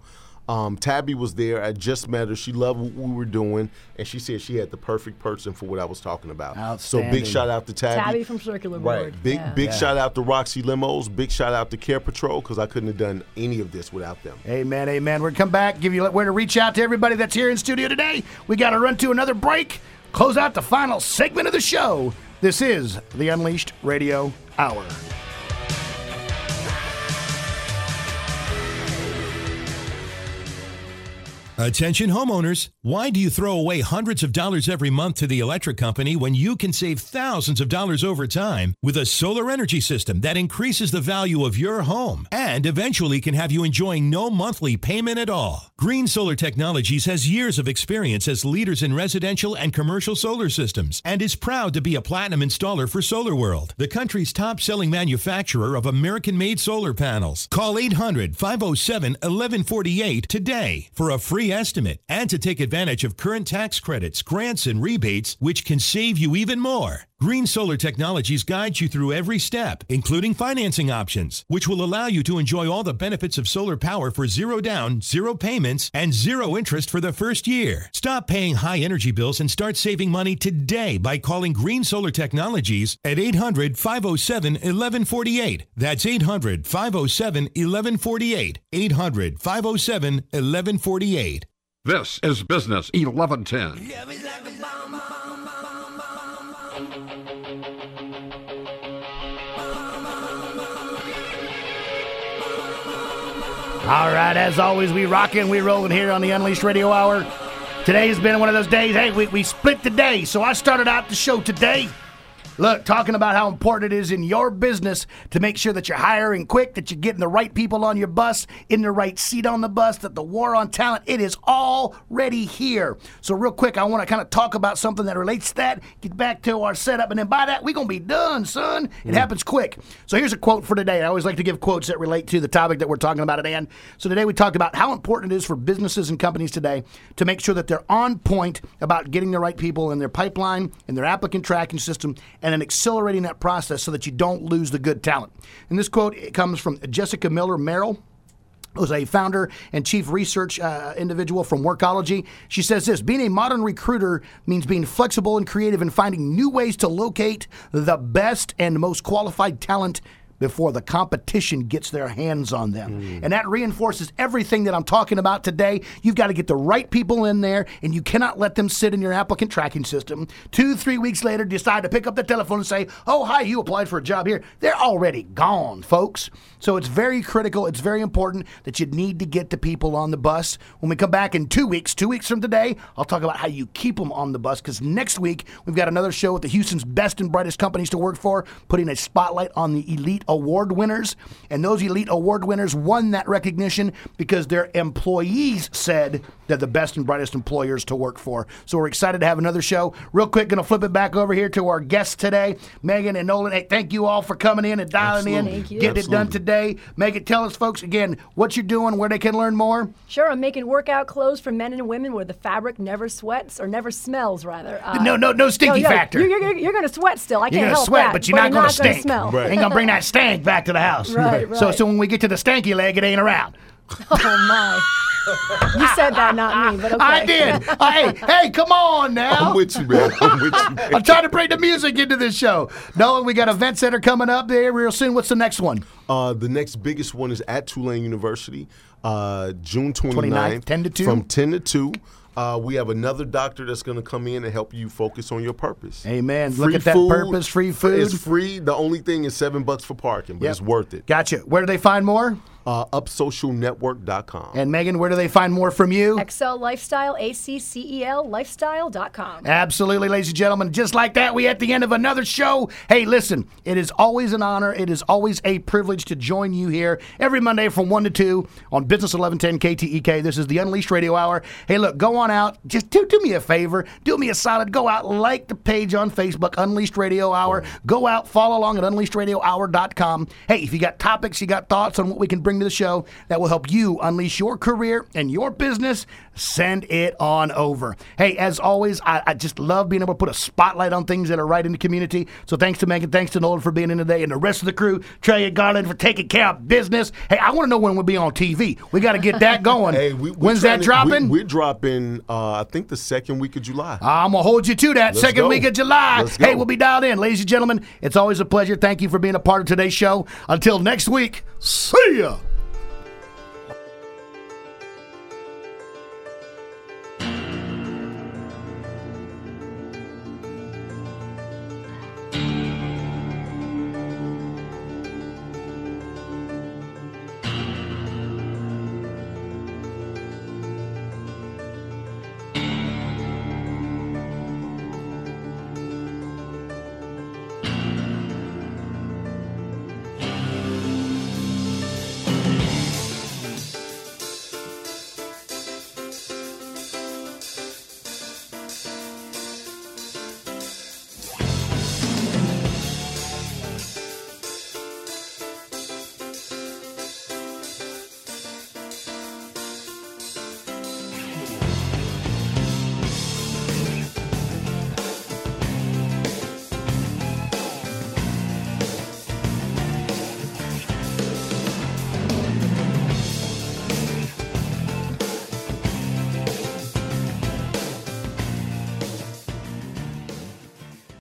Um, Tabby was there. I just met her. She loved what we were doing, and she said she had the perfect person for what I was talking about. So big shout out to Tabby. Tabby from Circular Right. Big Yeah. big Yeah. shout out to Roxy Limos. Big shout out to Care Patrol because I couldn't have done any of this without them. Amen, amen. We're going to come back, give you where to reach out to everybody that's here in studio today. We got to run to another break, close out the final segment of the show. This is the Unleashed Radio Hour. Attention homeowners, why do you throw away hundreds of dollars every month to the electric company when you can save thousands of dollars over time with a solar energy system that increases the value of your home and eventually can have you enjoying no monthly payment at all? Green Solar Technologies has years of experience as leaders in residential and commercial solar systems and is proud to be a platinum installer for Solar World, the country's top selling manufacturer of American made solar panels. Call 800 507 1148 today for a free estimate and to take advantage of current tax credits, grants, and rebates, which can save you even more. Green Solar Technologies guides you through every step, including financing options, which will allow you to enjoy all the benefits of solar power for zero down, zero payments, and zero interest for the first year. Stop paying high energy bills and start saving money today by calling Green Solar Technologies at 800 507 1148. That's 800 507 1148. 800 507 1148. This is Business 1110. All right, as always, we rocking, we rolling here on the Unleashed Radio Hour. Today has been one of those days. Hey, we, we split the day, so I started out the show today Look, talking about how important it is in your business to make sure that you're hiring quick, that you're getting the right people on your bus, in the right seat on the bus, that the war on talent, it is already here. So, real quick, I want to kind of talk about something that relates to that, get back to our setup, and then by that, we're going to be done, son. It mm. happens quick. So, here's a quote for today. I always like to give quotes that relate to the topic that we're talking about at hand. So, today we talked about how important it is for businesses and companies today to make sure that they're on point about getting the right people in their pipeline, in their applicant tracking system, and then accelerating that process so that you don't lose the good talent. And this quote comes from Jessica Miller Merrell who's a founder and chief research uh, individual from Workology. She says this Being a modern recruiter means being flexible and creative and finding new ways to locate the best and most qualified talent before the competition gets their hands on them. Hmm. And that reinforces everything that I'm talking about today. You've got to get the right people in there, and you cannot let them sit in your applicant tracking system. Two, three weeks later, decide to pick up the telephone and say, Oh, hi, you applied for a job here. They're already gone, folks. So it's very critical, it's very important that you need to get the people on the bus. When we come back in two weeks, two weeks from today, I'll talk about how you keep them on the bus because next week we've got another show with the Houston's best and brightest companies to work for, putting a spotlight on the elite award winners. And those elite award winners won that recognition because their employees said they're the best and brightest employers to work for. So we're excited to have another show. Real quick, going to flip it back over here to our guests today, Megan and Nolan. Hey, thank you all for coming in and dialing Absolutely. in, Thank you. getting it done today. Megan, tell us, folks, again, what you're doing, where they can learn more. Sure, I'm making workout clothes for men and women where the fabric never sweats or never smells, rather. Uh, No- no- no stinky yeah, factor. You're, you're, you're going to sweat still. I You're can't gonna help sweat, that, but you're not gonna stink. smell. Ain't gonna bring that stank back to the house. Right, So, right. so so when we get to the stanky leg, it ain't around. Oh my! you said that, not me, but okay. I did. hey, hey, come on now. I'm with you, man. I'm with you. Man. I'm trying to bring the music into this show. Nolan, we got event center coming up there real soon. What's the next one? Uh, the next biggest one is at Tulane University, uh, June 29th, 29th, 10 to 2. From 10 to 2. Uh, we have another doctor that's going to come in and help you focus on your purpose. Amen. Look at that purpose, free food. It's free. The only thing is seven bucks for parking, but Yep. it's worth it. Gotcha. Where do they find more? Uh, upsocialnetwork.com. And Megan, where do they find more from you? Accel Lifestyle, A C C E L Lifestyle.com. Absolutely, ladies and gentlemen. Just like that, we at the end of another show. Hey, listen, it is always an honor. It is always a privilege to join you here every Monday from 1 to 2 on Business 1110 KTEK. This is the Unleashed Radio Hour. Hey, look, go on out. Just do, do me a favor. Do me a solid. Go out, like the page on Facebook, Unleashed Radio Hour. Go out, follow along at unleashedradiohour.com. Hey, if you got topics, you got thoughts on what we can bring to the show that will help you unleash your career and your business, send it on over. Hey, as always, I, I just love being able to put a spotlight on things that are right in the community. So thanks to Megan, thanks to Nolan for being in today, and the rest of the crew, Trey and Garland for taking care of business. Hey, I want to know when we'll be on TV. We got to get that going. Hey, we, When's that to- dropping? We, are dropping, uh, I think, the second week of July. I'm gonna hold you to that Let's second go. week of July. Hey, we'll be dialed in, ladies and gentlemen. It's always a pleasure. Thank you for being a part of today's show. Until next week, see ya.